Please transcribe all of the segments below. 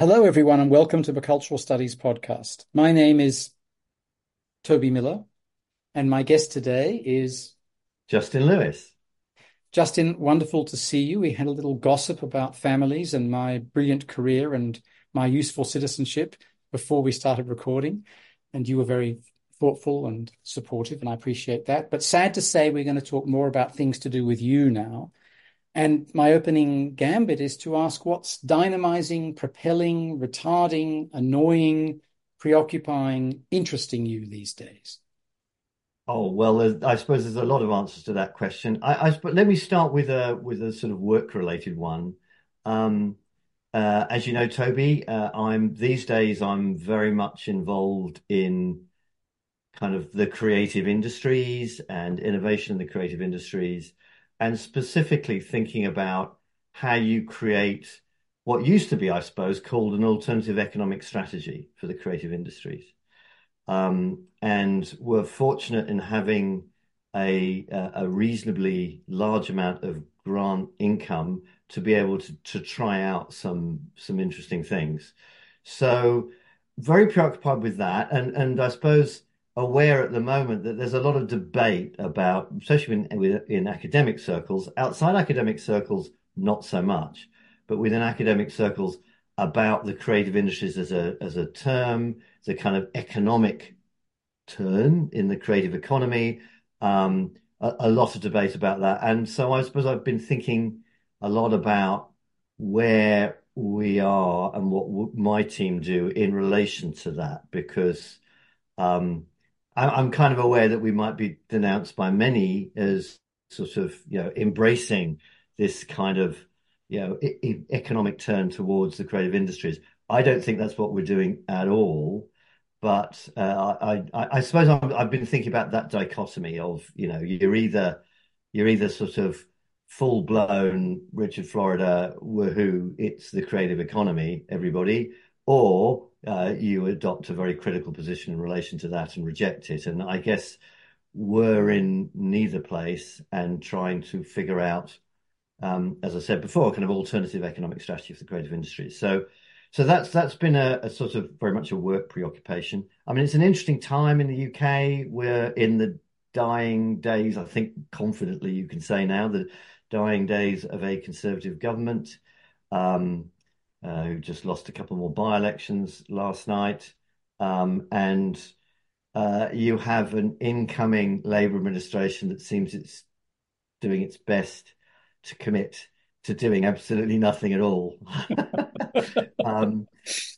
Hello, everyone, and welcome to the Cultural Studies Podcast. My name is Toby Miller, and my guest today is Justin Lewis. Justin, wonderful to see you. We had a little gossip about families and my brilliant career and my useful citizenship before we started recording, and you were very thoughtful and supportive, and I appreciate that. But sad to say, we're going to talk more about things to do with you now. And my opening gambit is to ask what's dynamizing, propelling, retarding, annoying, preoccupying, interesting you these days? Oh well, I suppose there's a lot of answers to that question. I, I let me start with a with a sort of work related one. Um, uh, as you know, Toby, uh, I'm these days I'm very much involved in kind of the creative industries and innovation in the creative industries and specifically thinking about how you create what used to be, I suppose, called an alternative economic strategy for the creative industries. Um, and we're fortunate in having a, a reasonably large amount of grant income to be able to, to try out some some interesting things. So very preoccupied with that, and and I suppose aware at the moment that there's a lot of debate about, especially in, in academic circles, outside academic circles, not so much, but within academic circles about the creative industries as a as a term, the kind of economic turn in the creative economy. Um, a, a, lot of debate about that, and so I suppose I've been thinking a lot about where we are and what my team do in relation to that, because um, I'm kind of aware that we might be denounced by many as sort of, you know, embracing this kind of, you know, economic turn towards the creative industries. I don't think that's what we're doing at all. But uh, I, I, I suppose i have been thinking about that dichotomy of, you know, you're either you're either sort of full blown Richard Florida, woohoo, it's the creative economy, everybody, or uh, you adopt a very critical position in relation to that and reject it. And I guess we're in neither place and trying to figure out, um, as I said before, kind of alternative economic strategy for the creative industries. So, so that's that's been a, a, sort of very much a work preoccupation. I mean, it's an interesting time in the UK. We're in the dying days. I think confidently you can say now the dying days of a conservative government. Um, who just lost a couple more by-elections last night. Um, and uh, you have an incoming Labour administration that seems it's doing its best to commit to doing absolutely nothing at all. um,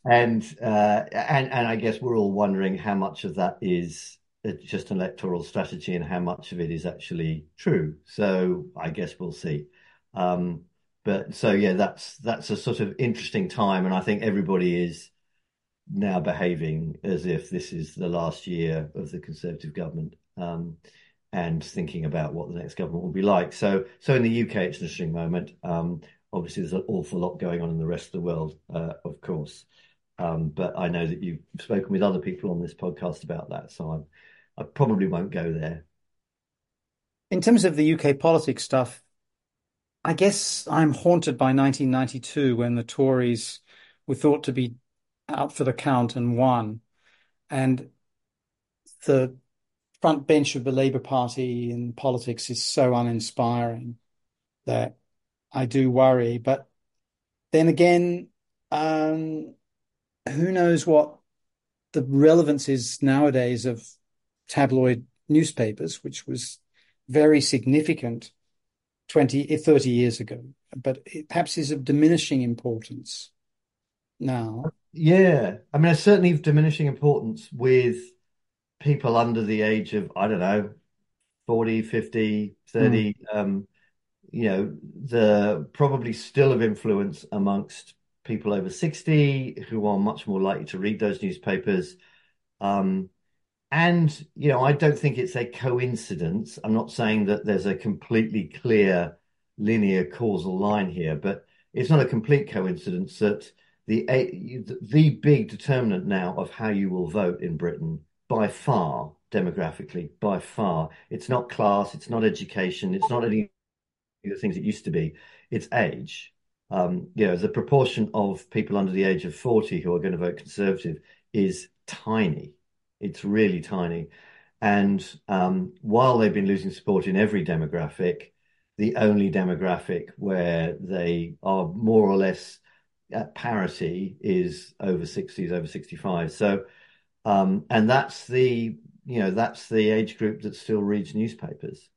and, uh, and and I guess we're all wondering how much of that is just an electoral strategy and how much of it is actually true. So I guess we'll see. Um, but so yeah, that's that's a sort of interesting time, and I think everybody is now behaving as if this is the last year of the Conservative government, um, and thinking about what the next government will be like. So so in the UK, it's an interesting moment. Um, obviously, there's an awful lot going on in the rest of the world, uh, of course. Um, but I know that you've spoken with other people on this podcast about that, so I'm, I probably won't go there. In terms of the UK politics stuff, I guess I'm haunted by 1992 when the Tories were thought to be out for the count and won. And the front bench of the Labour Party in politics is so uninspiring that I do worry. But then again, um, who knows what the relevance is nowadays of tabloid newspapers, which was very significant 20, eh, 30 years ago, but it perhaps is of diminishing importance now. Yeah. I mean, it's certainly of diminishing importance with people under the age of, I don't know, 40, 50, 30. Mm. Um, you know, the probably still of influence amongst people over 60 who are much more likely to read those newspapers. Um, and, you know, I don't think it's a coincidence. I'm not saying that there's a completely clear linear causal line here, but it's not a complete coincidence that the the big determinant now of how you will vote in Britain by far demographically by far it's not class it's not education it's not any of the things it used to be it's age um, you know, the proportion of people under the age of 40 who are going to vote Conservative is tiny. It's really tiny. And um, while they've been losing support in every demographic, the only demographic where they are more or less at parity is over 60s, over 65. So, um, and that's the, you know, that's the age group that still reads newspapers.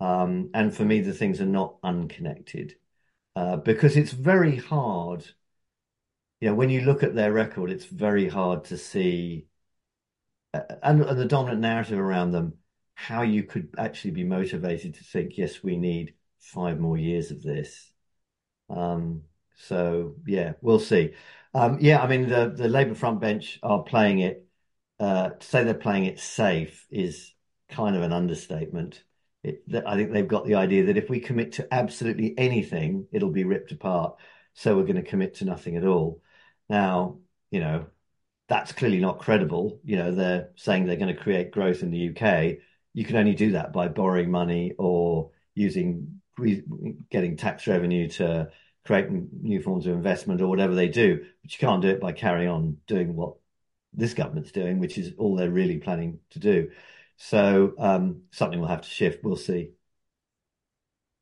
Um, and for me, the things are not unconnected uh, because it's very hard. You know, when you look at their record, it's very hard to see, and, and the dominant narrative around them, how you could actually be motivated to think, yes, we need five more years of this. Um, so yeah, we'll see. Um, yeah, I mean the the Labour front bench are playing it. Uh, to say they're playing it safe is kind of an understatement. It, I think they've got the idea that if we commit to absolutely anything, it'll be ripped apart. So we're going to commit to nothing at all. Now, you know, that's clearly not credible. You know, they're saying they're going to create growth in the UK. You can only do that by borrowing money or using getting tax revenue to create new forms of investment or whatever they do. But you can't do it by carrying on doing what this government's doing, which is all they're really planning to do. So um, something will have to shift. We'll see.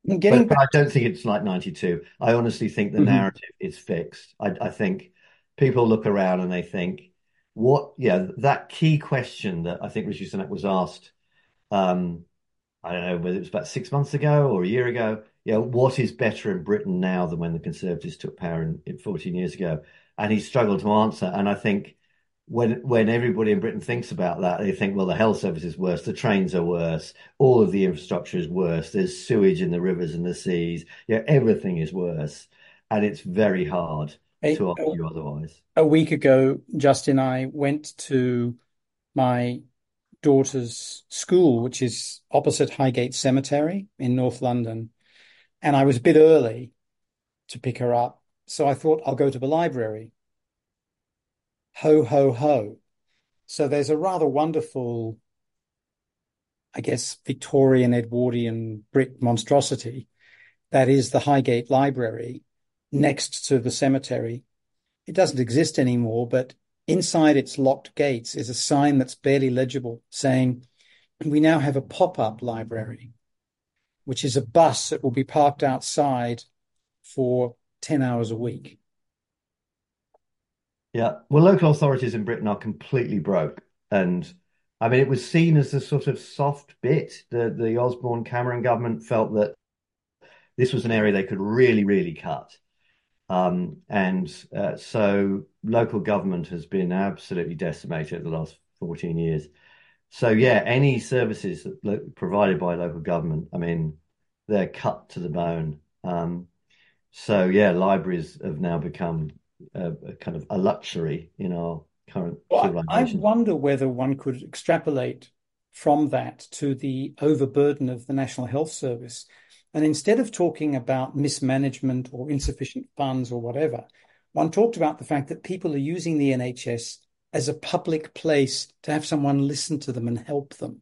Getting but, but I don't think it's like 92. I honestly think the mm-hmm. narrative is fixed. I, I, think people look around and they think, what, yeah, that key question that I think Rishi Sunak was asked um, I don't know whether it was about six months ago or a year ago. Know, what is better in Britain now than when the Conservatives took power in, in 14 years ago? And he struggled to answer. And I think when when everybody in Britain thinks about that, they think, well, the health service is worse, the trains are worse, all of the infrastructure is worse. There's sewage in the rivers and the seas. Yeah, everything is worse, and it's very hard a, to argue otherwise. A week ago, Justin, and I went to my daughter's school, which is opposite Highgate Cemetery in North London. And I was a bit early to pick her up. So I thought I'll go to the library. Ho, ho, ho. So there's a rather wonderful, I guess, Victorian Edwardian brick monstrosity that is the Highgate Library next to the cemetery. It doesn't exist anymore, but Inside its locked gates is a sign that's barely legible saying, We now have a pop up library, which is a bus that will be parked outside for 10 hours a week. Yeah. Well, local authorities in Britain are completely broke. And I mean, it was seen as a sort of soft bit. The, the Osborne Cameron government felt that this was an area they could really, really cut. Um, and uh, so local government has been absolutely decimated the last 14 years. So yeah, any services that provided by local government, I mean, they're cut to the bone. Um, so yeah, libraries have now become a, a, kind of a luxury in our current well, civilization. I wonder whether one could extrapolate from that to the overburden of the National Health Service and instead of talking about mismanagement or insufficient funds or whatever, one talked about the fact that people are using the NHS as a public place to have someone listen to them and help them.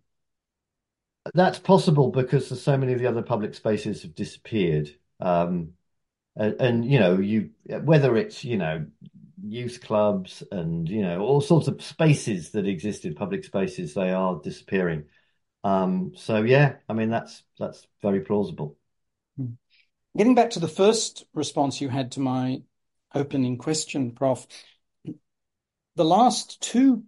That's possible because so many of the other public spaces have disappeared. Um, and, and, you know, you whether it's you know youth clubs and you know all sorts of spaces that existed, public spaces, they are disappearing. Um, so yeah, I mean that's that's very plausible. Hmm. Getting back to the first response you had to my opening question, Prof, the last two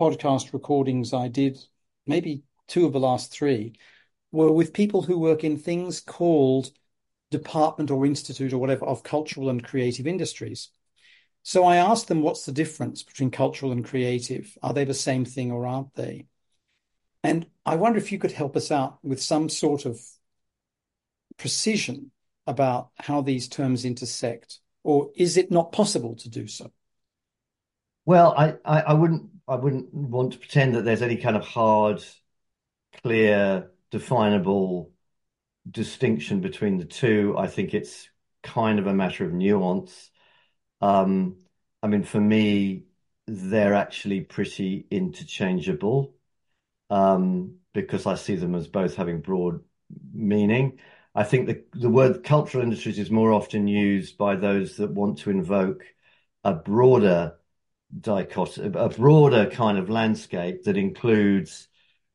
podcast recordings I did, maybe two of the last three, were with people who work in things called department or institute or whatever of cultural and creative industries. So I asked them, what's the difference between cultural and creative? Are they the same thing or aren't they? And I wonder if you could help us out with some sort of precision about how these terms intersect, or is it not possible to do so? Well, I, I, I wouldn't I wouldn't want to pretend that there's any kind of hard, clear, definable distinction between the two. I think it's kind of a matter of nuance. Um, I mean, for me, they're actually pretty interchangeable um, because I see them as both having broad meaning. I think the, the word cultural industries is more often used by those that want to invoke a broader dichotomy, a broader kind of landscape that includes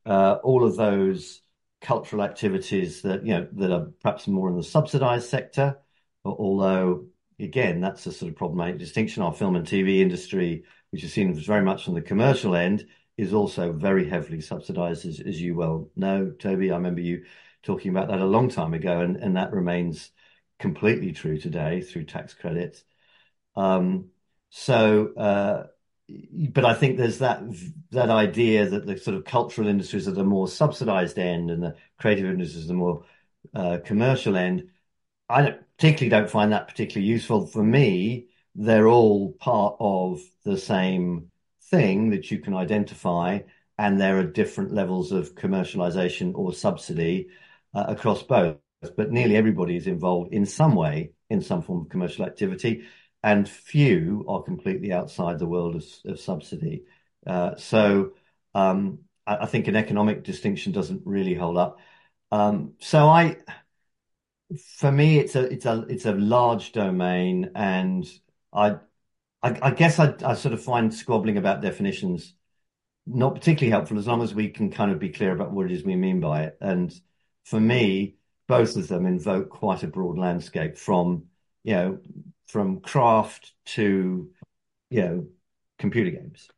uh, all of those cultural activities that you know that are perhaps more in the subsidized sector, although again that's a sort of problematic distinction. Our film and TV industry, which is seen very much on the commercial end, is also very heavily subsidized, as, as you well know, Toby. I remember you talking about that a long time ago, and, and that remains completely true today through tax credits. Um, so, uh, but I think there's that that idea that the sort of cultural industries are the more subsidized end and the creative industries are the more uh, commercial end. I don't, particularly don't find that particularly useful. For me, they're all part of the same thing that you can identify, and there are different levels of commercialization or subsidy uh, across both. But nearly everybody is involved in some way in some form of commercial activity and few are completely outside the world of, subsidy. Uh, so um, I, I, think an economic distinction doesn't really hold up. Um, so I, for me, it's a it's a it's a large domain, and I I, guess I, I sort of find squabbling about definitions not particularly helpful as long as we can kind of be clear about what it is we mean by it. And for me, both of them invoke quite a broad landscape from you know from craft to you know computer games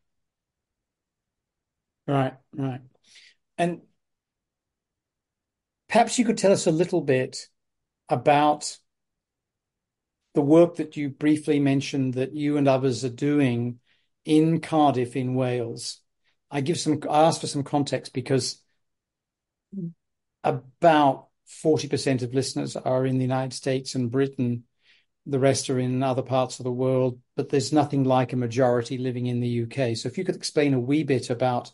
right right and perhaps you could tell us a little bit about the work that you briefly mentioned that you and others are doing in Cardiff in Wales. I give some I ask for some context because about 40% of listeners are in the United States and Britain the rest are in other parts of the world, but there's nothing like a majority living in the UK. So if you could explain a wee bit about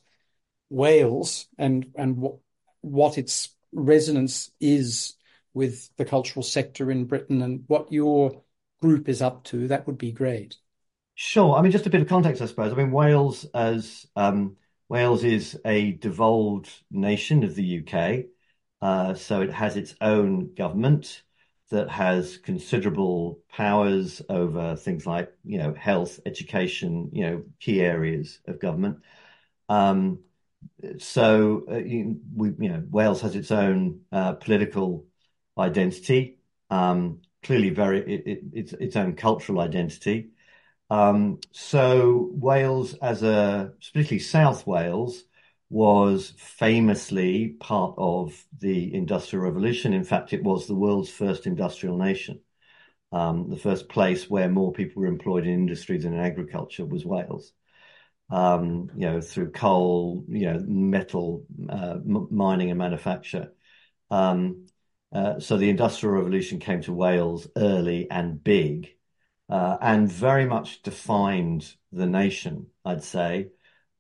Wales and and what what its resonance is with the cultural sector in Britain and what your group is up to, that would be great. Sure. I mean, just a bit of context, I suppose. I mean, Wales as um, Wales is a devolved nation of the UK, uh, so it has its own government that has considerable powers over things like, you know, health, education, you know, key areas of government. Um, so, uh, you, we, you know, Wales has its own uh, political identity, um, clearly very it, it, its its own cultural identity. Um, so Wales, as a particularly South Wales, was famously part of the Industrial Revolution. In fact, it was the world's first industrial nation. Um, the first place where more people were employed in industry than in agriculture was Wales. Um, you know, through coal, you know, metal uh, mining and manufacture. Um, uh, so the Industrial Revolution came to Wales early and big, uh, and very much defined the nation. I'd say.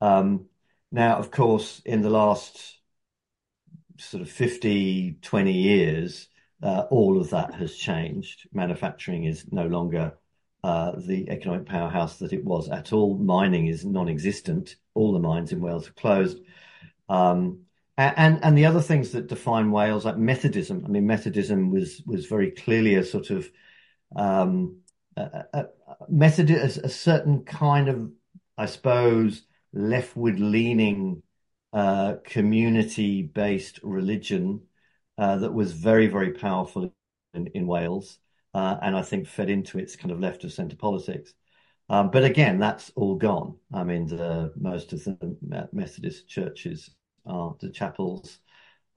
Um, now, of course, in the last sort of 50, 20 years, uh, all of that has changed. Manufacturing is no longer uh, the economic powerhouse that it was at all. Mining is non-existent. All the mines in Wales are closed. Um, and and the other things that define Wales, like Methodism. I mean, Methodism was was very clearly a sort of um, a, a, method, a, a certain kind of, I suppose, leftward leaning uh, community based religion uh, that was very, very powerful in, in Wales. Uh, and I think fed into its kind of left of centre politics. Um, but again, that's all gone. I mean, the, most of the Methodist churches are, the chapels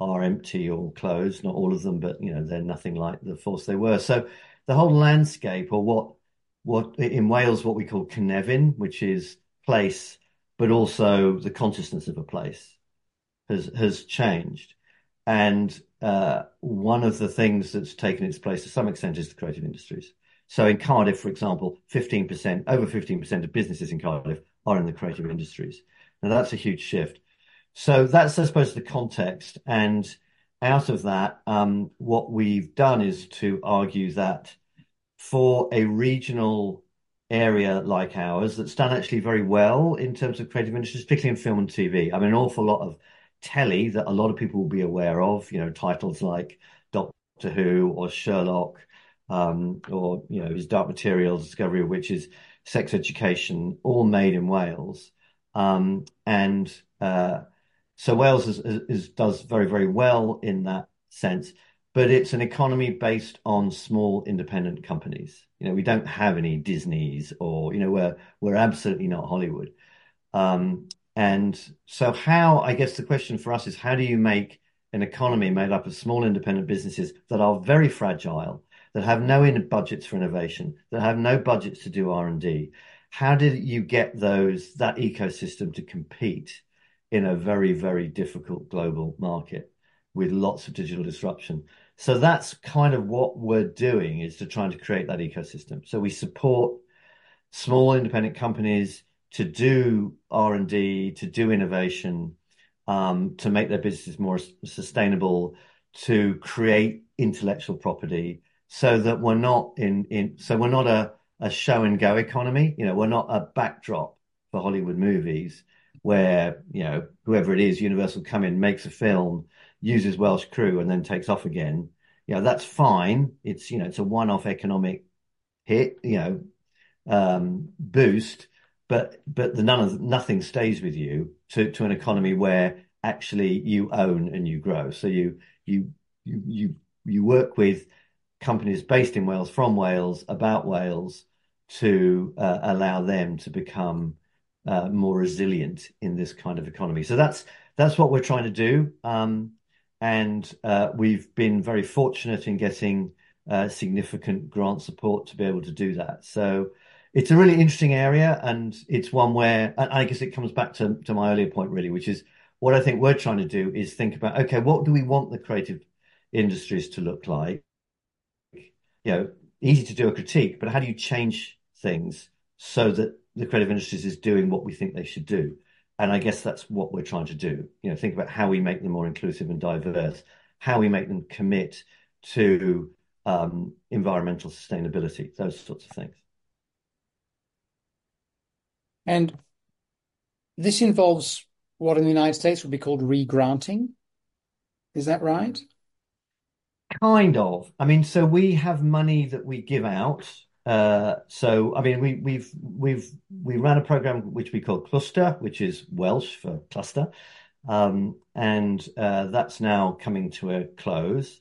are empty or closed, not all of them, but you know, they're nothing like the force they were. So the whole landscape or what, what in Wales, what we call cynefin, which is place but also the consciousness of a place has has changed. And uh, one of the things that's taken its place to some extent is the creative industries. So in Cardiff, for example, 15%, over 15% of businesses in Cardiff are in the creative industries. Now that's a huge shift. So that's, I suppose, the context. And out of that, um, what we've done is to argue that for a regional area like ours that's done actually very well in terms of creative industries, particularly in film and TV. I mean, an awful lot of telly that a lot of people will be aware of, you know, titles like Doctor Who or Sherlock, um, or you know his Dark Materials, Discovery of Witches, Sex Education, all made in Wales, um, and uh, so Wales is, is, does very very well in that sense. But it's an economy based on small independent companies. You know, we don't have any Disneys or you know we're we're absolutely not Hollywood. Um, and so, how I guess the question for us is how do you make an economy made up of small independent businesses that are very fragile, that have no budgets for innovation, that have no budgets to do R&D? How did you get those that ecosystem to compete in a very, very difficult global market with lots of digital disruption? So that's kind of what we're doing is to trying to create that ecosystem. So we support small independent companies to do R&D, to do innovation, um, to make their businesses more sustainable, to create intellectual property, so that we're not in in so we're not a a show and go economy. You know, we're not a backdrop for Hollywood movies where you know whoever it is, Universal come in, makes a film, uses Welsh crew, and then takes off again. You know, that's fine. It's you know it's a one-off economic hit. You know, um, boost but but the none of nothing stays with you to to an economy where actually you own and you grow. So you you you you you work with companies based in Wales from Wales about Wales to uh, allow them to become uh, more resilient in this kind of economy. So that's that's what we're trying to do, um, and uh, we've been very fortunate in getting uh, significant grant support to be able to do that. So it's a really interesting area, and it's one where I guess it comes back to, to my earlier point, really, which is what I think we're trying to do is think about okay, what do we want the creative industries to look like? You know, easy to do a critique, but how do you change things so that the creative industries is doing what we think they should do? And I guess that's what we're trying to do. You know, think about how we make them more inclusive and diverse, how we make them commit to um, environmental sustainability, those sorts of things. And this involves what in the United States would be called regranting. Is that right? Kind of. I mean, so we have money that we give out. Uh, so I mean, we we've we've we ran a program which we call Clwstwr, which is Welsh for cluster, um, and uh, that's now coming to a close.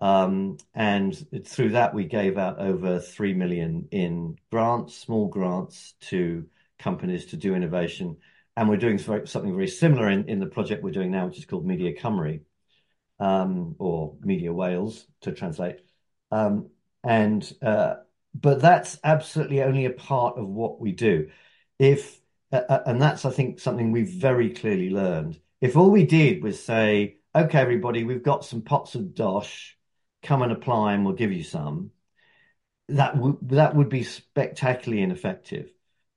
Um, and through that, we gave out over three million in grants, small grants to companies to do innovation. And we're doing something very similar in, in the project we're doing now, which is called Media Cymru, um, or Media Wales to translate. Um, and uh, but that's absolutely only a part of what we do. If uh, and that's I think something we've very clearly learned. If all we did was say, "Okay, everybody, we've got some pots of dosh, come and apply, and we'll give you some," that would that would be spectacularly ineffective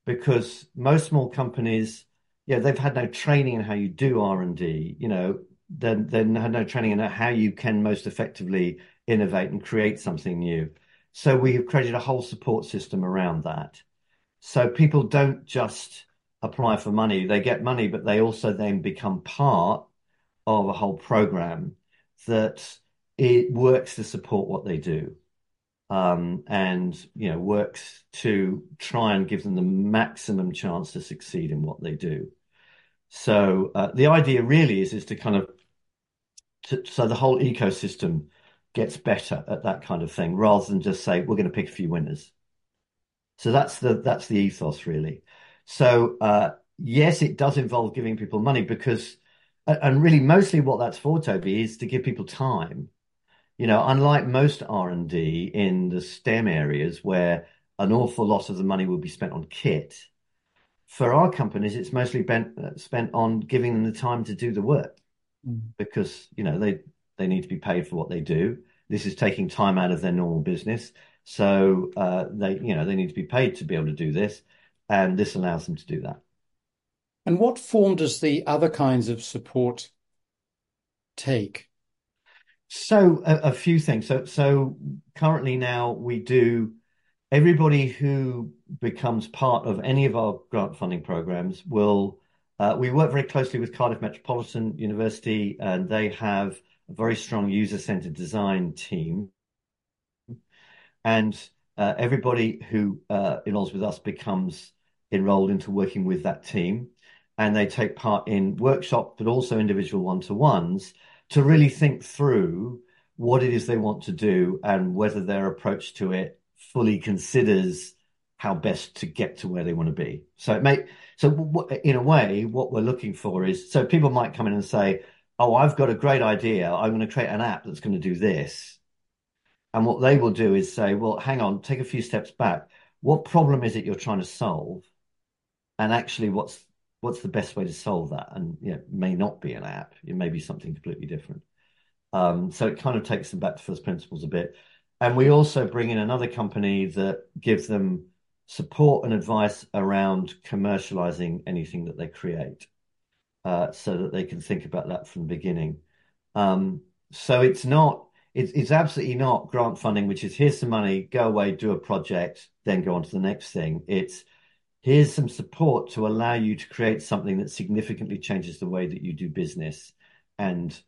because most small companies, yeah, they've had no training in how you do R&D, you know, then then had no training in how you can most effectively innovate and create something new. So we have created a whole support system around that. So people don't just apply for money, they get money, but they also then become part of a whole program that it works to support what they do um, and you know works to try and give them the maximum chance to succeed in what they do. So uh, the idea really is is to kind of to, so the whole ecosystem gets better at that kind of thing rather than just say we're going to pick a few winners. So that's the that's the ethos really. So uh, yes, it does involve giving people money because and really mostly what that's for, Toby, is to give people time you know, unlike most R&D in the STEM areas where an awful lot of the money will be spent on kit, for our companies, it's mostly bent, uh, spent on giving them the time to do the work mm. because, you know, they, they need to be paid for what they do. This is taking time out of their normal business. So uh, they, you know, they need to be paid to be able to do this. And this allows them to do that. And what form does the other kinds of support take? So a, a, few things. So so currently now we do everybody who becomes part of any of our grant funding programs will uh, we work very closely with Cardiff Metropolitan University and they have a very strong user-centered design team. And uh, everybody who uh, enrolls with us becomes enrolled into working with that team. And they take part in workshops, but also individual one-to-ones to really think through what it is they want to do and whether their approach to it fully considers how best to get to where they want to be. So it may, so in a way, what we're looking for is, so people might come in and say, oh, I've got a great idea. I'm going to create an app that's going to do this. And what they will do is say, well, hang on, take a few steps back. What problem is it you're trying to solve? And actually, what's what's the best way to solve that? And you know, it may not be an app. It may be something completely different. Um, so it kind of takes them back to first principles a bit. And we also bring in another company that gives them support and advice around commercializing anything that they create, uh, so that they can think about that from the beginning. Um, so it's not it's, it's absolutely not grant funding, which is here's some money, go away, do a project, then go on to the next thing. It's here's some support to allow you to create something that significantly changes the way that you do business and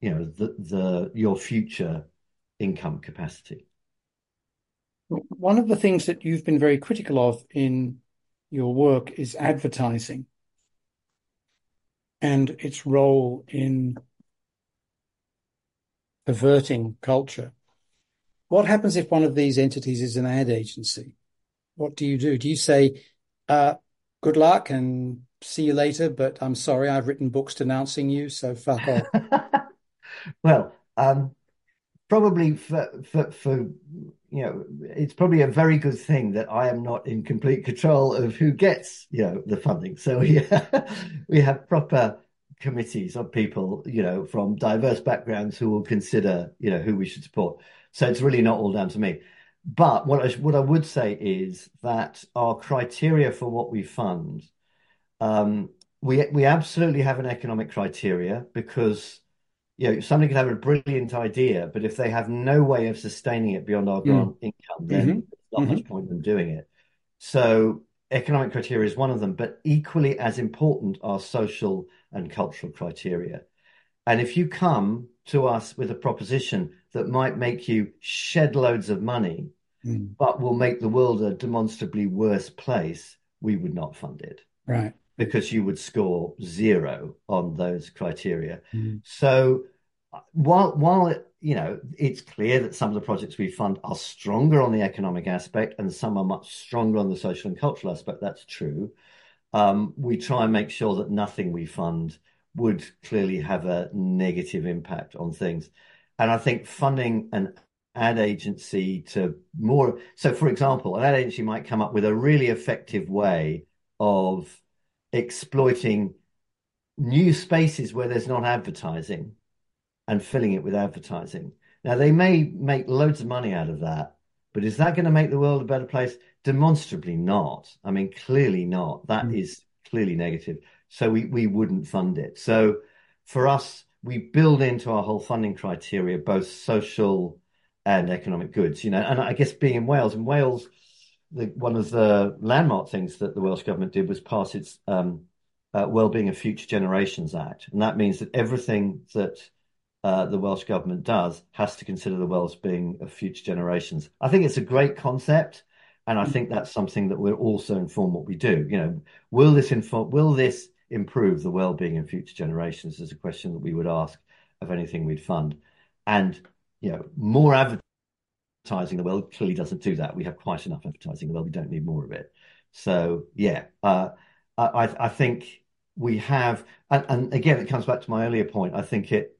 you know the the your future income capacity. One of the things that you've been very critical of in your work is advertising and its role in perverting culture. What happens if one of these entities is an ad agency? What do you do? Do you say, uh, good luck and see you later, but I'm sorry, I've written books denouncing you, so fuck off? well, um, probably for, for, for, you know, it's probably a very good thing that I am not in complete control of who gets, you know, the funding. So yeah, we have proper committees of people, you know, from diverse backgrounds who will consider, you know, who we should support. So it's really not all down to me. But what I what I would say is that our criteria for what we fund, um, we we absolutely have an economic criteria because you know somebody could have a brilliant idea, but if they have no way of sustaining it beyond our grant mm. income, then mm-hmm. there's not mm-hmm. much point in doing it. So economic criteria is one of them, but equally as important are social and cultural criteria. And if you come to us with a proposition that might make you shed loads of money, mm. but will make the world a demonstrably worse place, we would not fund it. Right. Because you would score zero on those criteria. Mm. So while while you know it's clear that some of the projects we fund are stronger on the economic aspect and some are much stronger on the social and cultural aspect, that's true um, we try and make sure that nothing we fund would clearly have a negative impact on things. And I think funding an ad agency to more so for example an ad agency might come up with a really effective way of exploiting new spaces where there's not advertising and filling it with advertising now they may make loads of money out of that but is that going to make the world a better place Demonstrably not. I mean, clearly not. That mm. is clearly negative. So we, we wouldn't fund it. So for us, we build into our whole funding criteria both social and economic goods. You know, and I guess being in Wales, in Wales, the, one of the landmark things that the Welsh government did was pass its um, uh, Wellbeing of Future Generations Act, and that means that everything that uh, the Welsh government does has to consider the well-being of future generations. I think it's a great concept. And I think that's something that will also inform what we do. You know, will this inform, will this improve the well-being of future generations is a question that we would ask of anything we'd fund. And, you know, more advertising in the world clearly doesn't do that. We have quite enough advertising in the world. We don't need more of it. So yeah, uh, I, I think we have, and, and again, it comes back to my earlier point. I think it,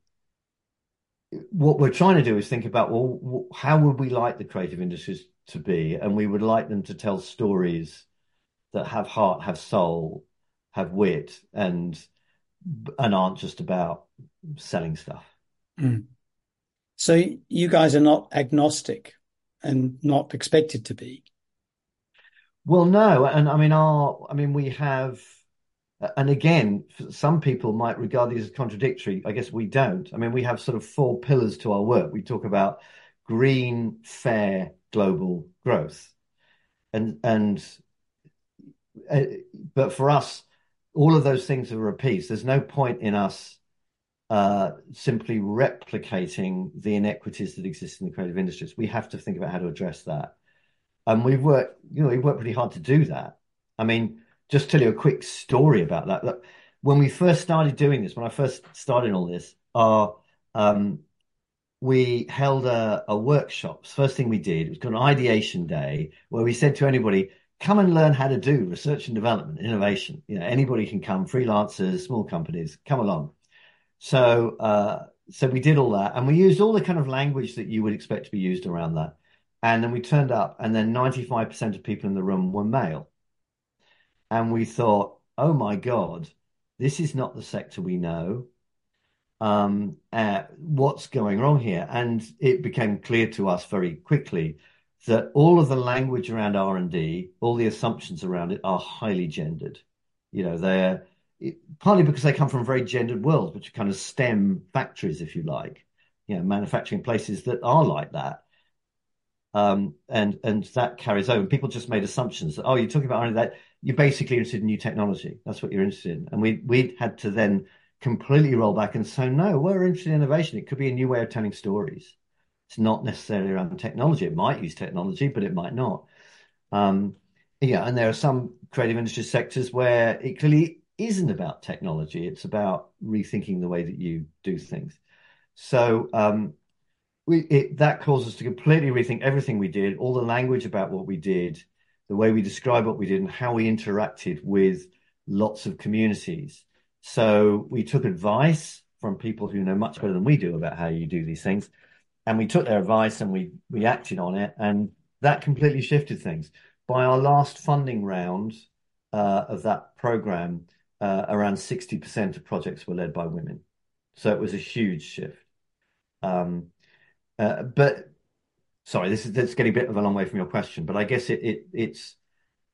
what we're trying to do is think about well, how would we like the creative industries to be, and we would like them to tell stories that have heart, have soul, have wit, and and aren't just about selling stuff. Mm. So you guys are not agnostic and not expected to be. Well, no, and I mean, our, I mean, we have, and again, some people might regard these as contradictory. I guess we don't. I mean, we have sort of four pillars to our work. We talk about green, fair, global growth. And and uh, but for us, all of those things are a piece. There's no point in us uh, simply replicating the inequities that exist in the creative industries. We have to think about how to address that. And we've worked, you know, we've worked pretty hard to do that. I mean, just tell you a quick story about that. Look, when we first started doing this, when I first started all this, our um, we held a, a workshop. First thing we did was called an ideation day, where we said to anybody, "Come and learn how to do research and development, innovation. You know, anybody can come, freelancers, small companies, come along." So, uh, so we did all that, and we used all the kind of language that you would expect to be used around that. And then we turned up, and then 95% of people in the room were male. And we thought, oh my God, this is not the sector we know um, uh, what's going wrong here? And it became clear to us very quickly that all of the language around R&D, all the assumptions around it are highly gendered. You know, they're partly because they come from very gendered worlds, which are kind of STEM factories, if you like, you know, manufacturing places that are like that. Um, and and that carries over. People just made assumptions that, oh, you're talking about R&D, that you're basically interested in new technology. That's what you're interested in. And we we had to then completely roll back and say, no, we're interested in innovation. It could be a new way of telling stories. It's not necessarily around technology. It might use technology, but it might not. Um, yeah, and there are some creative industry sectors where it clearly isn't about technology. It's about rethinking the way that you do things. So um, we, it, that caused us to completely rethink everything we did, all the language about what we did, the way we describe what we did, and how we interacted with lots of communities. So we took advice from people who know much better than we do about how you do these things. And we took their advice and we, we acted on it. And that completely shifted things. By our last funding round uh, of that program, uh, around 60% of projects were led by women. So it was a huge shift. Um, uh, but sorry, this is getting a bit of a long way from your question, but I guess it, it it's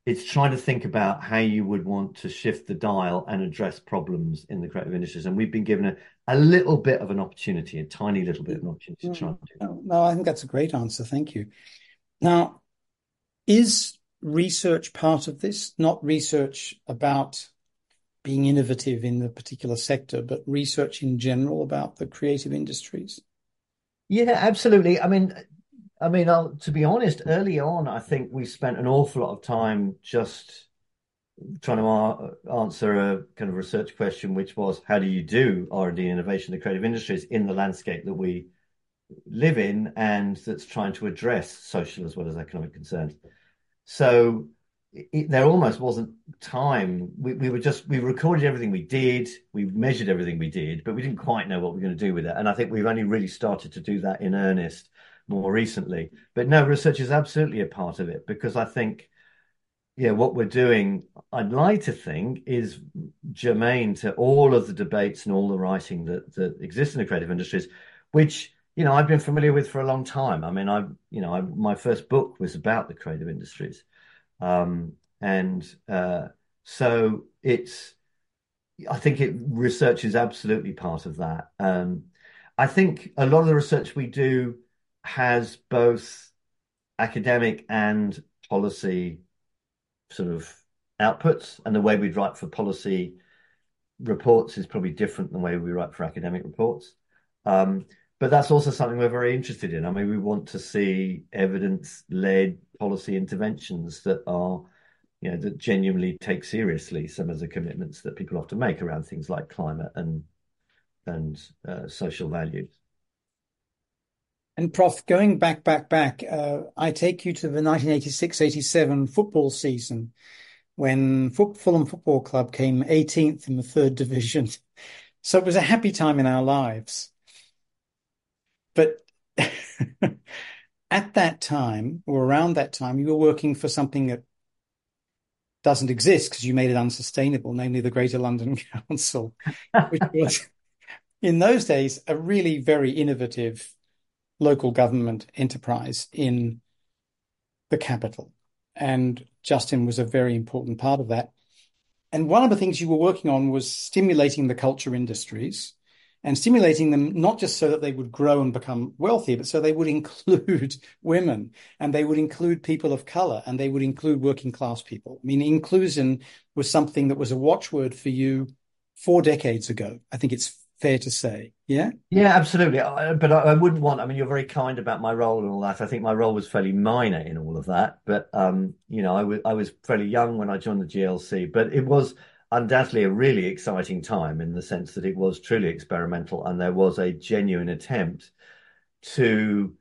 it's trying to think about how you would want to shift the dial and address problems in the creative industries. And we've been given a, a little bit of an opportunity, a tiny little bit of an opportunity to try and do no, no, I think that's a great answer. Thank you. Now, is research part of this? Not research about being innovative in the particular sector, but research in general about the creative industries? Yeah, absolutely. I mean, I mean, I'll, to be honest, early on, I think we spent an awful lot of time just trying to answer a kind of research question, which was how do you do R&D innovation in the creative industries in the landscape that we live in and that's trying to address social as well as economic concerns. So it, there almost wasn't time. We, we were just, we recorded everything we did, we measured everything we did, but we didn't quite know what we were going to do with it. And I think we've only really started to do that in earnest more recently. But no, research is absolutely a part of it because I think, yeah, what we're doing, I'd like to think, is germane to all of the debates and all the writing that that exists in the creative industries, which you know I've been familiar with for a long time. I mean, I you know I, my first book was about the creative industries, um, and uh, so it's. I think it research is absolutely part of that. Um, I think a lot of the research we do has both academic and policy sort of outputs, and the way we write for policy reports is probably different than the way we write for academic reports. Um, but that's also something we're very interested in. I mean, we want to see evidence-led policy interventions that are, you know, that genuinely take seriously some of the commitments that people to make around things like climate and and uh, social values. And Prof, going back, back, back, uh, I take you to the 1986-87 football season when Fulham Football Club came 18th in the third division. So it was a happy time in our lives. But at that time, or around that time, you were working for something that doesn't exist because you made it unsustainable, namely the Greater London Council, which was in those days a really very innovative local government enterprise in the capital. And Justin was a very important part of that. And one of the things you were working on was stimulating the culture industries and stimulating them not just so that they would grow and become wealthy, but so they would include women and they would include people of color and they would include working class people. I mean, inclusion was something that was a watchword for you four decades ago. I think it's fair to say. Yeah. Yeah, absolutely. I, but I, I, wouldn't want, I mean, you're very kind about my role and all that. I think my role was fairly minor in all of that. But, um, you know, I was, I was fairly young when I joined the GLC, but it was undoubtedly a really exciting time in the sense that it was truly experimental and there was a genuine attempt to,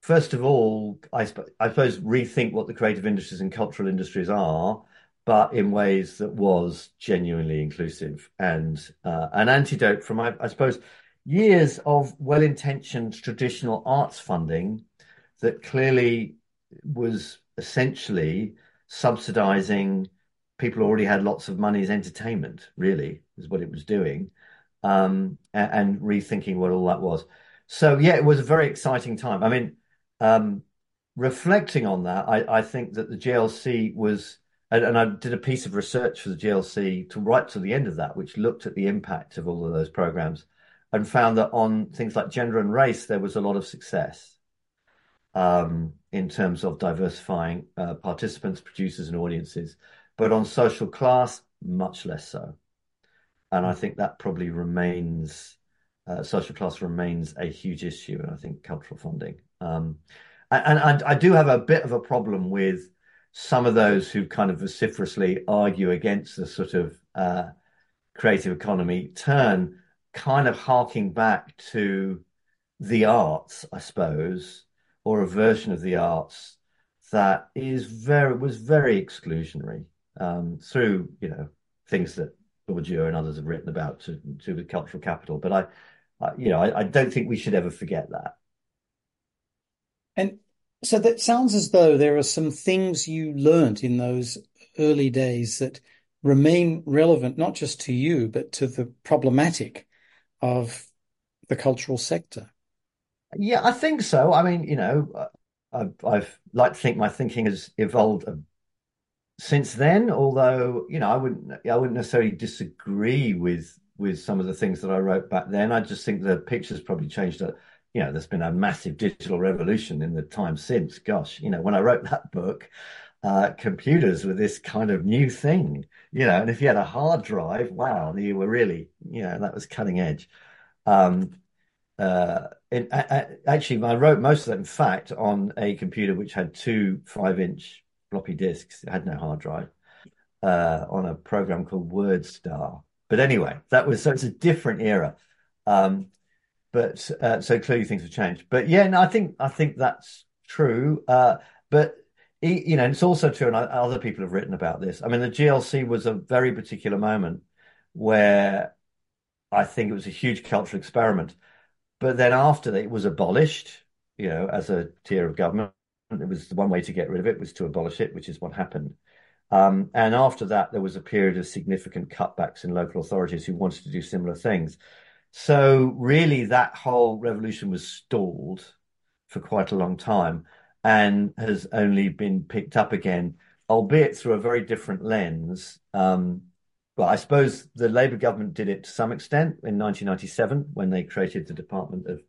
first of all, I, sp- I suppose, rethink what the creative industries and cultural industries are but in ways that was genuinely inclusive and uh, an antidote from, I, I suppose, years of well-intentioned traditional arts funding that clearly was essentially subsidizing people already had lots of money as entertainment, really, is what it was doing, um, and, and, rethinking what all that was. So, yeah, it was a very exciting time. I mean, um, reflecting on that, I, I, think that the GLC was and, and I did a piece of research for the GLC to right to the end of that, which looked at the impact of all of those programs and found that on things like gender and race, there was a lot of success um, in terms of diversifying uh, participants, producers, and audiences. But on social class, much less so. And I think that probably remains, uh, social class remains a huge issue, and I think cultural funding. Um, and, and I do have a bit of a problem with some of those who kind of vociferously argue against the sort of uh, creative economy turn kind of harking back to the arts, I suppose, or a version of the arts that is very was very exclusionary um, through you know things that Bourdieu and others have written about to to the cultural capital. But I, I you know, I, I don't think we should ever forget that. And so that sounds as though there are some things you learnt in those early days that remain relevant, not just to you, but to the problematic of the cultural sector. Yeah, I think so. I mean, you know, I've, I've like to think my thinking has evolved since then. Although, you know, I wouldn't, I wouldn't necessarily disagree with with some of the things that I wrote back then. I just think the picture's probably changed a, you know, there's been a massive digital revolution in the time since. Gosh, you know, when I wrote that book, uh, computers were this kind of new thing, you know, and if you had a hard drive, wow, you were really, you know, that was cutting edge. Um, uh, it, I, I, actually, I wrote most of that, in fact, on a computer which had two five-inch floppy disks. It had no hard drive uh, on a program called WordStar. But anyway, that was so it's a different era. Um, but uh, so clearly things have changed. But yeah, no, I think I think that's true. Uh, but you know, it's also true, and other people have written about this. I mean, the GLC was a very particular moment where I think it was a huge cultural experiment. But then after that, it was abolished, you know, as a tier of government. It was the one way to get rid of it was to abolish it, which is what happened. Um, and after that, there was a period of significant cutbacks in local authorities who wanted to do similar things. So really, that whole revolution was stalled for quite a long time and has only been picked up again, albeit through a very different lens. Um, well, I suppose the Labour government did it to some extent in 1997 when they created the Department of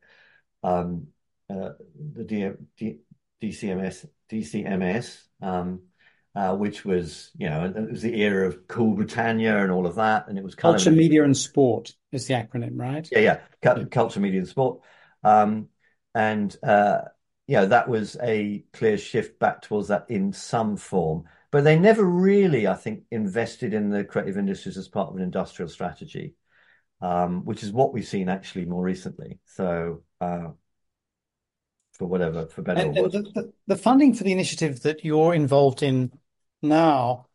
um, uh, the D- D- DCMS, DCMS, um, uh, which was, you know, it was the era of Cool Britannia and all of that. And it was Culture, of, Media and Sport is the acronym, right? Yeah, yeah. yeah. Culture, Media and Sport. Um, and, uh, yeah, that was a clear shift back towards that in some form. But they never really, I think, invested in the creative industries as part of an industrial strategy, um, which is what we've seen actually more recently. So, uh, for whatever, for better and, or worse. The, the, funding for the initiative that you're involved in now,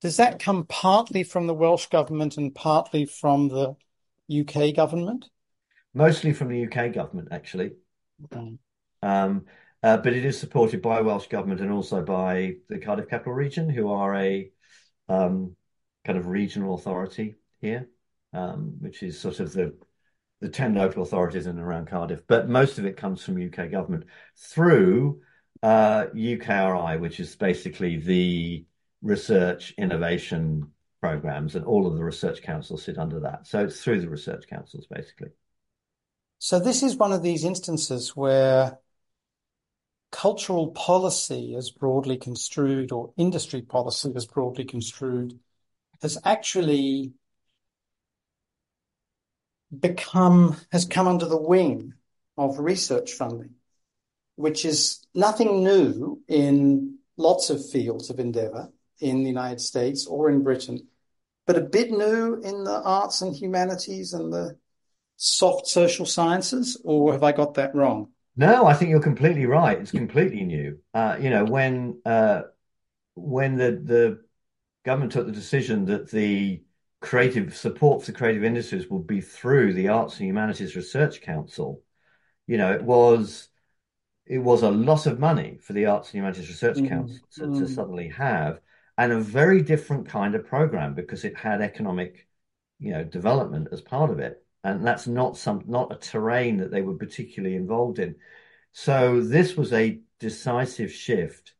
does that come partly from the Welsh government and partly from the UK government? Mostly from the UK government, actually. Okay. Um, uh, but it is supported by Welsh government and also by the Cardiff Capital Region, who are a um, kind of regional authority here, um, which is sort of the the 10 local authorities in and around Cardiff. But most of it comes from UK government through uh, UKRI, which is basically the research innovation programs, and all of the research councils sit under that. So it's through the research councils, basically. So this is one of these instances where cultural policy, as broadly construed, or industry policy, as broadly construed, has actually become has come under the wing of research funding, which is nothing new in lots of fields of endeavor in the United States or in Britain, but a bit new in the arts and humanities and the soft social sciences, or have I got that wrong? No, I think you're completely right. It's completely new. Uh, you know, when uh, when the the government took the decision that the creative support for the creative industries would be through the Arts and Humanities Research Council, you know, it was it was a lot of money for the Arts and Humanities Research mm, Council to, mm. to, suddenly have, and a very different kind of program because it had economic, you know, development as part of it, and that's not some not a terrain that they were particularly involved in. So this was a decisive shift,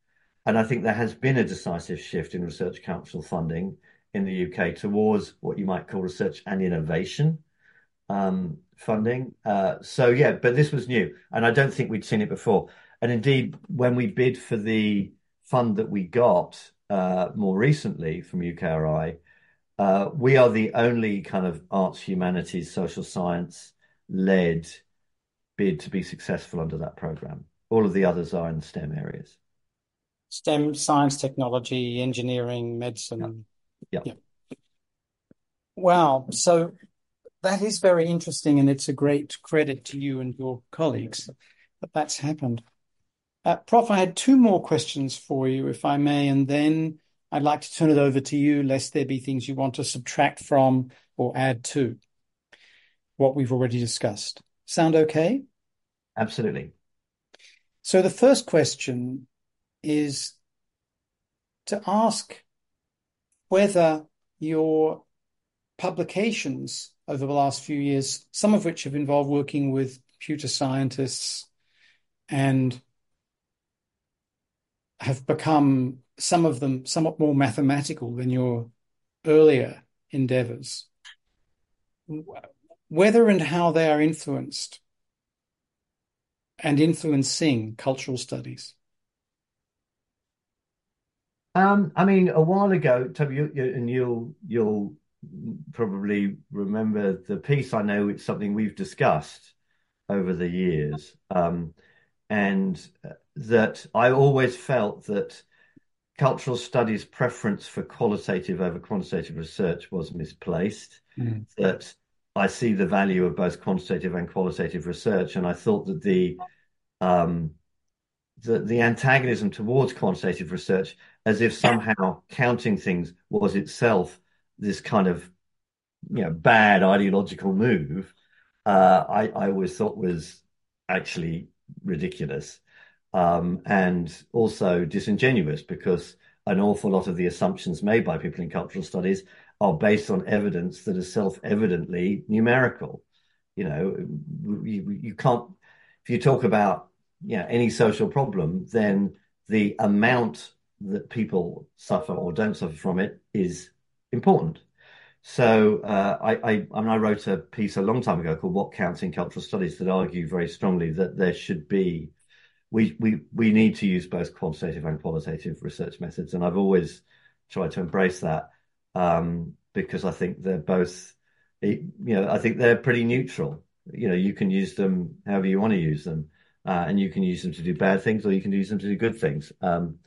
and I think there has been a decisive shift in Research Council funding in the UK towards what you might call research and innovation um, funding. Uh, so yeah, but this was new, and I don't think we'd seen it before. And indeed, when we bid for the fund that we got uh, more recently from UKRI, uh, we are the only kind of arts, humanities, social science led bid to be successful under that program. All of the others are in STEM areas. STEM, science, technology, engineering, medicine. Yeah. yeah. Wow. So that is very interesting, and it's a great credit to you and your colleagues that that's happened. Uh, Prof, I had two more questions for you, if I may, and then I'd like to turn it over to you, lest there be things you want to subtract from or add to what we've already discussed. Sound okay? Absolutely. So the first question is to ask whether your publications over the last few years, some of which have involved working with computer scientists and have become some of them somewhat more mathematical than your earlier endeavors. Whether and how they are influenced and influencing cultural studies. Um, I mean, a while ago, Toby, you, you, and you'll you'll probably remember the piece. I know it's something we've discussed over the years, um, and that I always felt that cultural studies' preference for qualitative over quantitative research was misplaced. Mm. That I see the value of both quantitative and qualitative research, and I thought that the um, the, the antagonism towards quantitative research, as if somehow counting things was itself this kind of you know bad ideological move, uh, I, I always thought was actually ridiculous um, and also disingenuous because an awful lot of the assumptions made by people in cultural studies are based on evidence that is self-evidently numerical. You know, you, you can't if you talk about you know any social problem, then the amount that people suffer or don't suffer from it is important. So uh, I, I, I, mean, I wrote a piece a long time ago called "What Counts in Cultural Studies" that argue very strongly that there should be we we we need to use both quantitative and qualitative research methods, and I've always tried to embrace that um, because I think they're both, you know, I think they're pretty neutral. You know, you can use them however you want to use them, uh, and you can use them to do bad things, or you can use them to do good things. Um,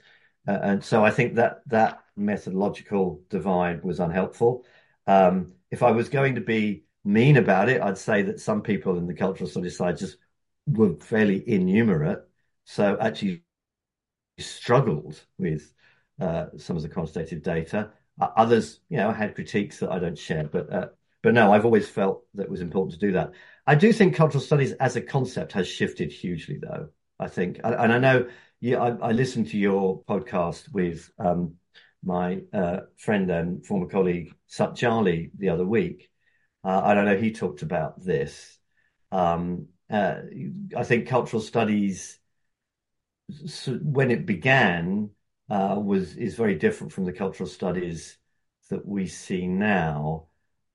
uh, and so I think that that methodological divide was unhelpful. Um, if I was going to be mean about it, I'd say that some people in the cultural studies side just were fairly innumerate. So actually struggled with uh, some of the quantitative data. Uh, others, you know, had critiques that I don't share, but uh, but no, I've always felt that it was important to do that. I do think cultural studies as a concept has shifted hugely, though. I think, and, and I know, yeah, I, I, listened to your podcast with um, my uh, friend and former colleague Sut Jhally the other week. Uh, I don't know, he talked about this. Um, uh, I think cultural studies, when it began, uh, was is very different from the cultural studies that we see now,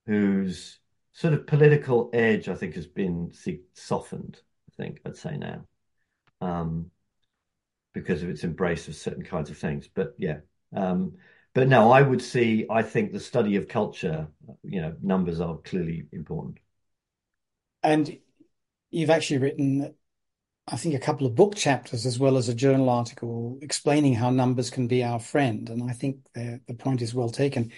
whose sort of political edge, I think, has been softened. I think I'd say now, um, because of its embrace of certain kinds of things. But yeah, um, but no, I would see. I think the study of culture, you know, numbers are clearly important. And you've actually written, I think, a couple of book chapters as well as a journal article explaining how numbers can be our friend. And I think the, the point is well taken.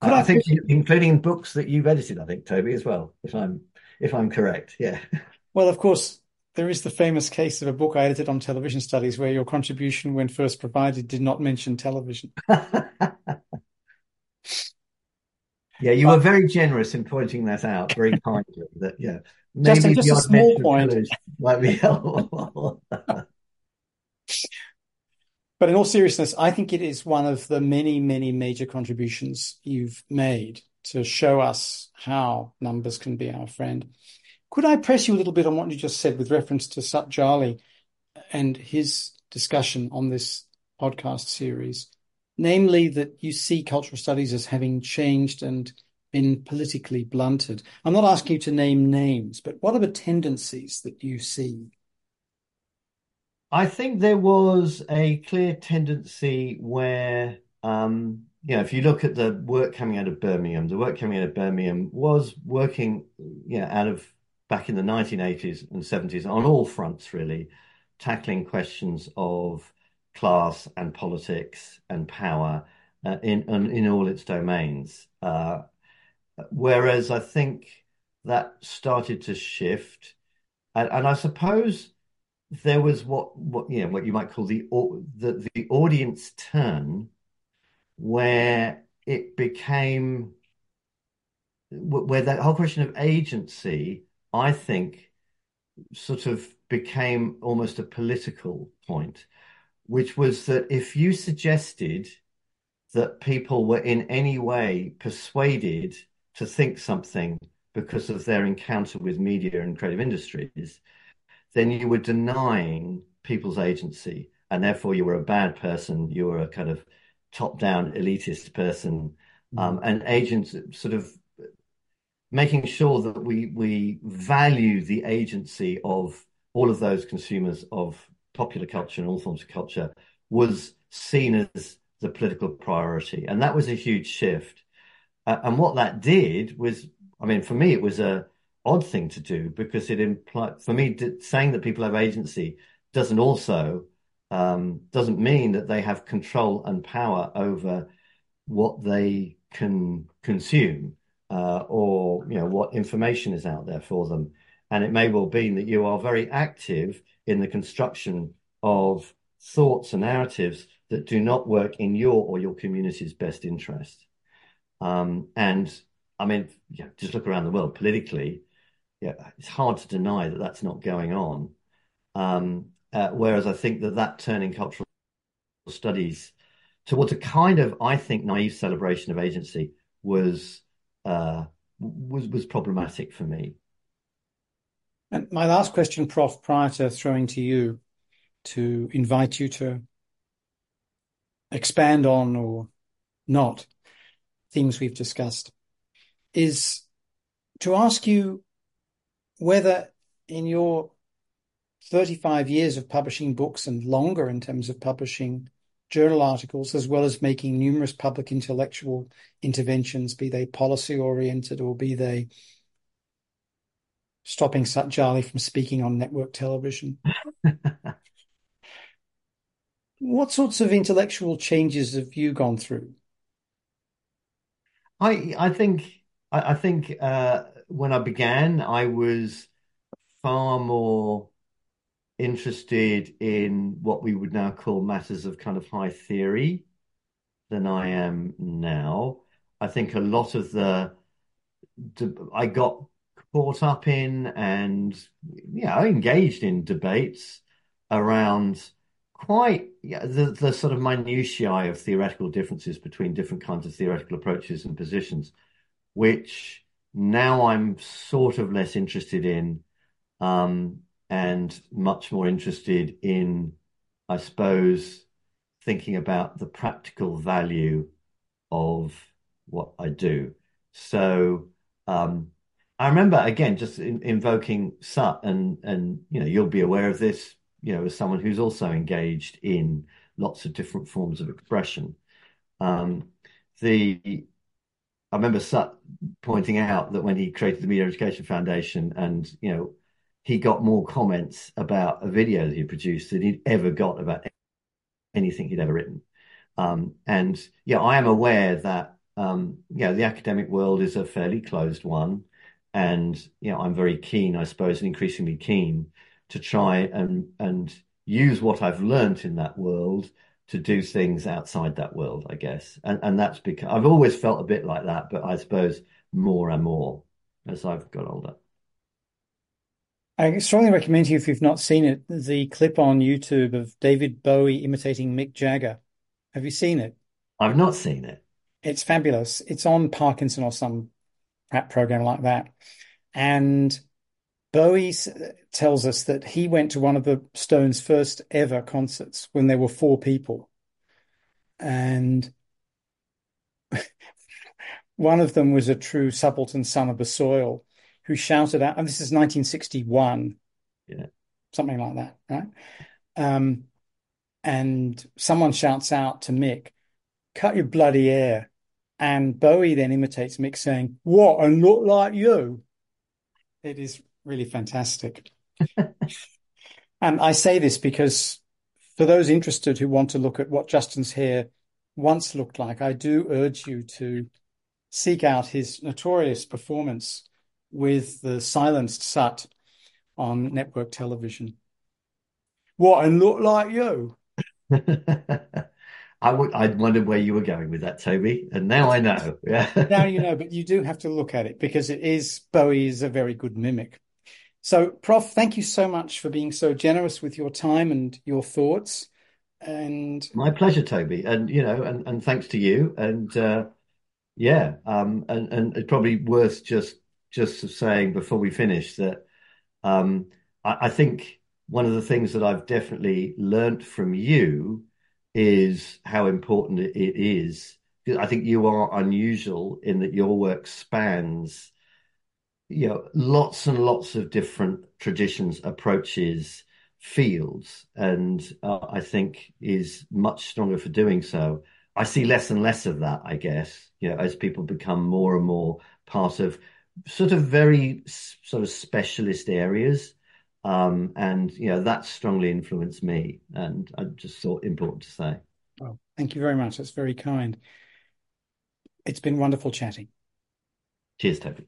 Could I, I think, including books that you've edited, I think, Toby, as well, if I'm if I'm correct. Yeah. Well, of course, there is the famous case of a book I edited on television studies where your contribution, when first provided, did not mention television. Yeah, you were very generous in pointing that out very kindly. That yeah, maybe just, just a small point might be helpful. but in all seriousness, I think it is one of the many, many major contributions you've made to show us how numbers can be our friend. Could I press you a little bit on what you just said with reference to Sut Jhally and his discussion on this podcast series? namely that you see cultural studies as having changed and been politically blunted. I'm not asking you to name names, but what are the tendencies that you see? I think there was a clear tendency where, um, you know, if you look at the work coming out of Birmingham, the work coming out of Birmingham was working, you know, out of back in the 1980s and 70s on all fronts, really, tackling questions of class and politics and power uh, in, in all its domains. Uh, whereas I think that started to shift, and, and, I suppose there was what what you what you might call the the, the audience turn, where it became where that whole question of agency, I think, sort of became almost a political point which was that if you suggested that people were in any way persuaded to think something because of their encounter with media and creative industries, then you were denying people's agency. And therefore, you were a bad person. You were a kind of top down elitist person. Mm. Um, and agents sort of making sure that we, we value the agency of all of those consumers of popular culture and all forms of culture was seen as the political priority. And that was a huge shift. Uh, and what that did was, I mean, for me, it was a odd thing to do because it implied, for me, saying that people have agency doesn't also, um, doesn't mean that they have control and power over what they can consume uh, or, you know, what information is out there for them. And it may well be that you are very active in the construction of thoughts and narratives that do not work in your or your community's best interest. Um, and I mean, yeah, just look around the world politically. Yeah, it's hard to deny that that's not going on. Um, uh, whereas I think that that turning cultural studies towards a kind of, I think, naive celebration of agency was uh, was was problematic for me. And my last question, Prof, prior to throwing to you, to invite you to expand on or not things we've discussed, is to ask you whether in your 35 years of publishing books and longer in terms of publishing journal articles, as well as making numerous public intellectual interventions, be they policy oriented or be they stopping Sut Jhally from speaking on network television. what sorts of intellectual changes have you gone through? I I think I, I think uh, when I began, I was far more interested in what we would now call matters of kind of high theory than I am now. I think a lot of the I got caught up in and yeah, engaged in debates around quite yeah, the, the sort of minutiae of theoretical differences between different kinds of theoretical approaches and positions, which now I'm sort of less interested in um, and much more interested in, I suppose, thinking about the practical value of what I do. So um, I remember again just in, invoking Sut, and and you know you'll be aware of this, you know, as someone who's also engaged in lots of different forms of expression. Um, the I remember Sut pointing out that when he created the Media Education Foundation, and you know, he got more comments about a video that he produced than he'd ever got about anything he'd ever written. Um, and yeah, I am aware that um, you know the academic world is a fairly closed one, and you know I'm very keen, I suppose, and increasingly keen to try and and use what I've learned in that world to do things outside that world, I guess. And and that's because I've always felt a bit like that, but I suppose more and more as I've got older. I strongly recommend to you if you've not seen it, the clip on YouTube of David Bowie imitating Mick Jagger. Have you seen it? I've not seen it. It's fabulous. It's on Parkinson or some crap program like that. And Bowie tells us that he went to one of the Stones' first ever concerts when there were four people. And one of them was a true subaltern son of the soil who shouted out, and this is 1961, yeah. something like that, right? Um, and someone shouts out to Mick, cut your bloody hair. And Bowie then imitates Mick saying, What, and look like you? It is really fantastic. and I say this because for those interested who want to look at what Justin's hair once looked like, I do urge you to seek out his notorious performance with the silenced Sut on network television. What, and look like you? I would, I'd wondered where you were going with that, Toby, and now I know. Yeah. now you know, but you do have to look at it because it is Bowie is a very good mimic. So, Prof, thank you so much for being so generous with your time and your thoughts. And my pleasure, Toby. And you know, and, and thanks to you. And uh, yeah, um, and and it's probably worth just just saying before we finish that um, I, I think one of the things that I've definitely learnt from you is how important it is. I think you are unusual in that your work spans you know lots and lots of different traditions approaches fields and uh, i think is much stronger for doing so i see less and less of that i guess you know as people become more and more part of sort of very sort of specialist areas um, and you know that strongly influenced me and i just thought important to say. Well thank you very much. That's very kind. It's been wonderful chatting. Cheers toby